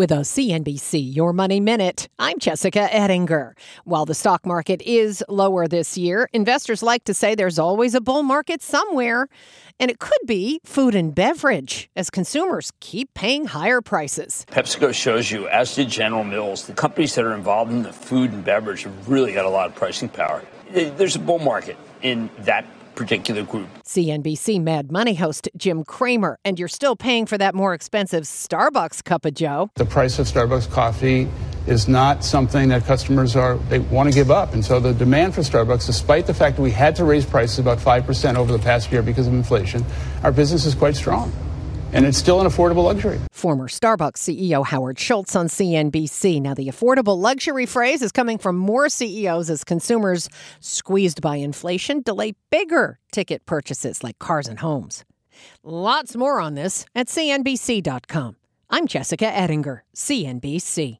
With a CNBC Your Money Minute, I'm Jessica Ettinger. While the stock market is lower this year, investors like to say there's always a bull market somewhere. And it could be food and beverage as consumers keep paying higher prices. PepsiCo shows you, as did General Mills, the companies that are involved in the food and beverage have really got a lot of pricing power. There's a bull market in that particular group. CNBC Mad Money host Jim Cramer, and you're still paying for that more expensive Starbucks cup of Joe. The price of Starbucks coffee is not something that customers are they want to give up. And so the demand for Starbucks, despite the fact that we had to raise prices about 5% over the past year because of inflation, our business is quite strong and it's still an affordable luxury. Former Starbucks CEO Howard Schultz on CNBC. Now, the affordable luxury phrase is coming from more CEOs as consumers, squeezed by inflation, delay bigger ticket purchases like cars and homes. Lots more on this at CNBC.com. I'm Jessica Ettinger, CNBC.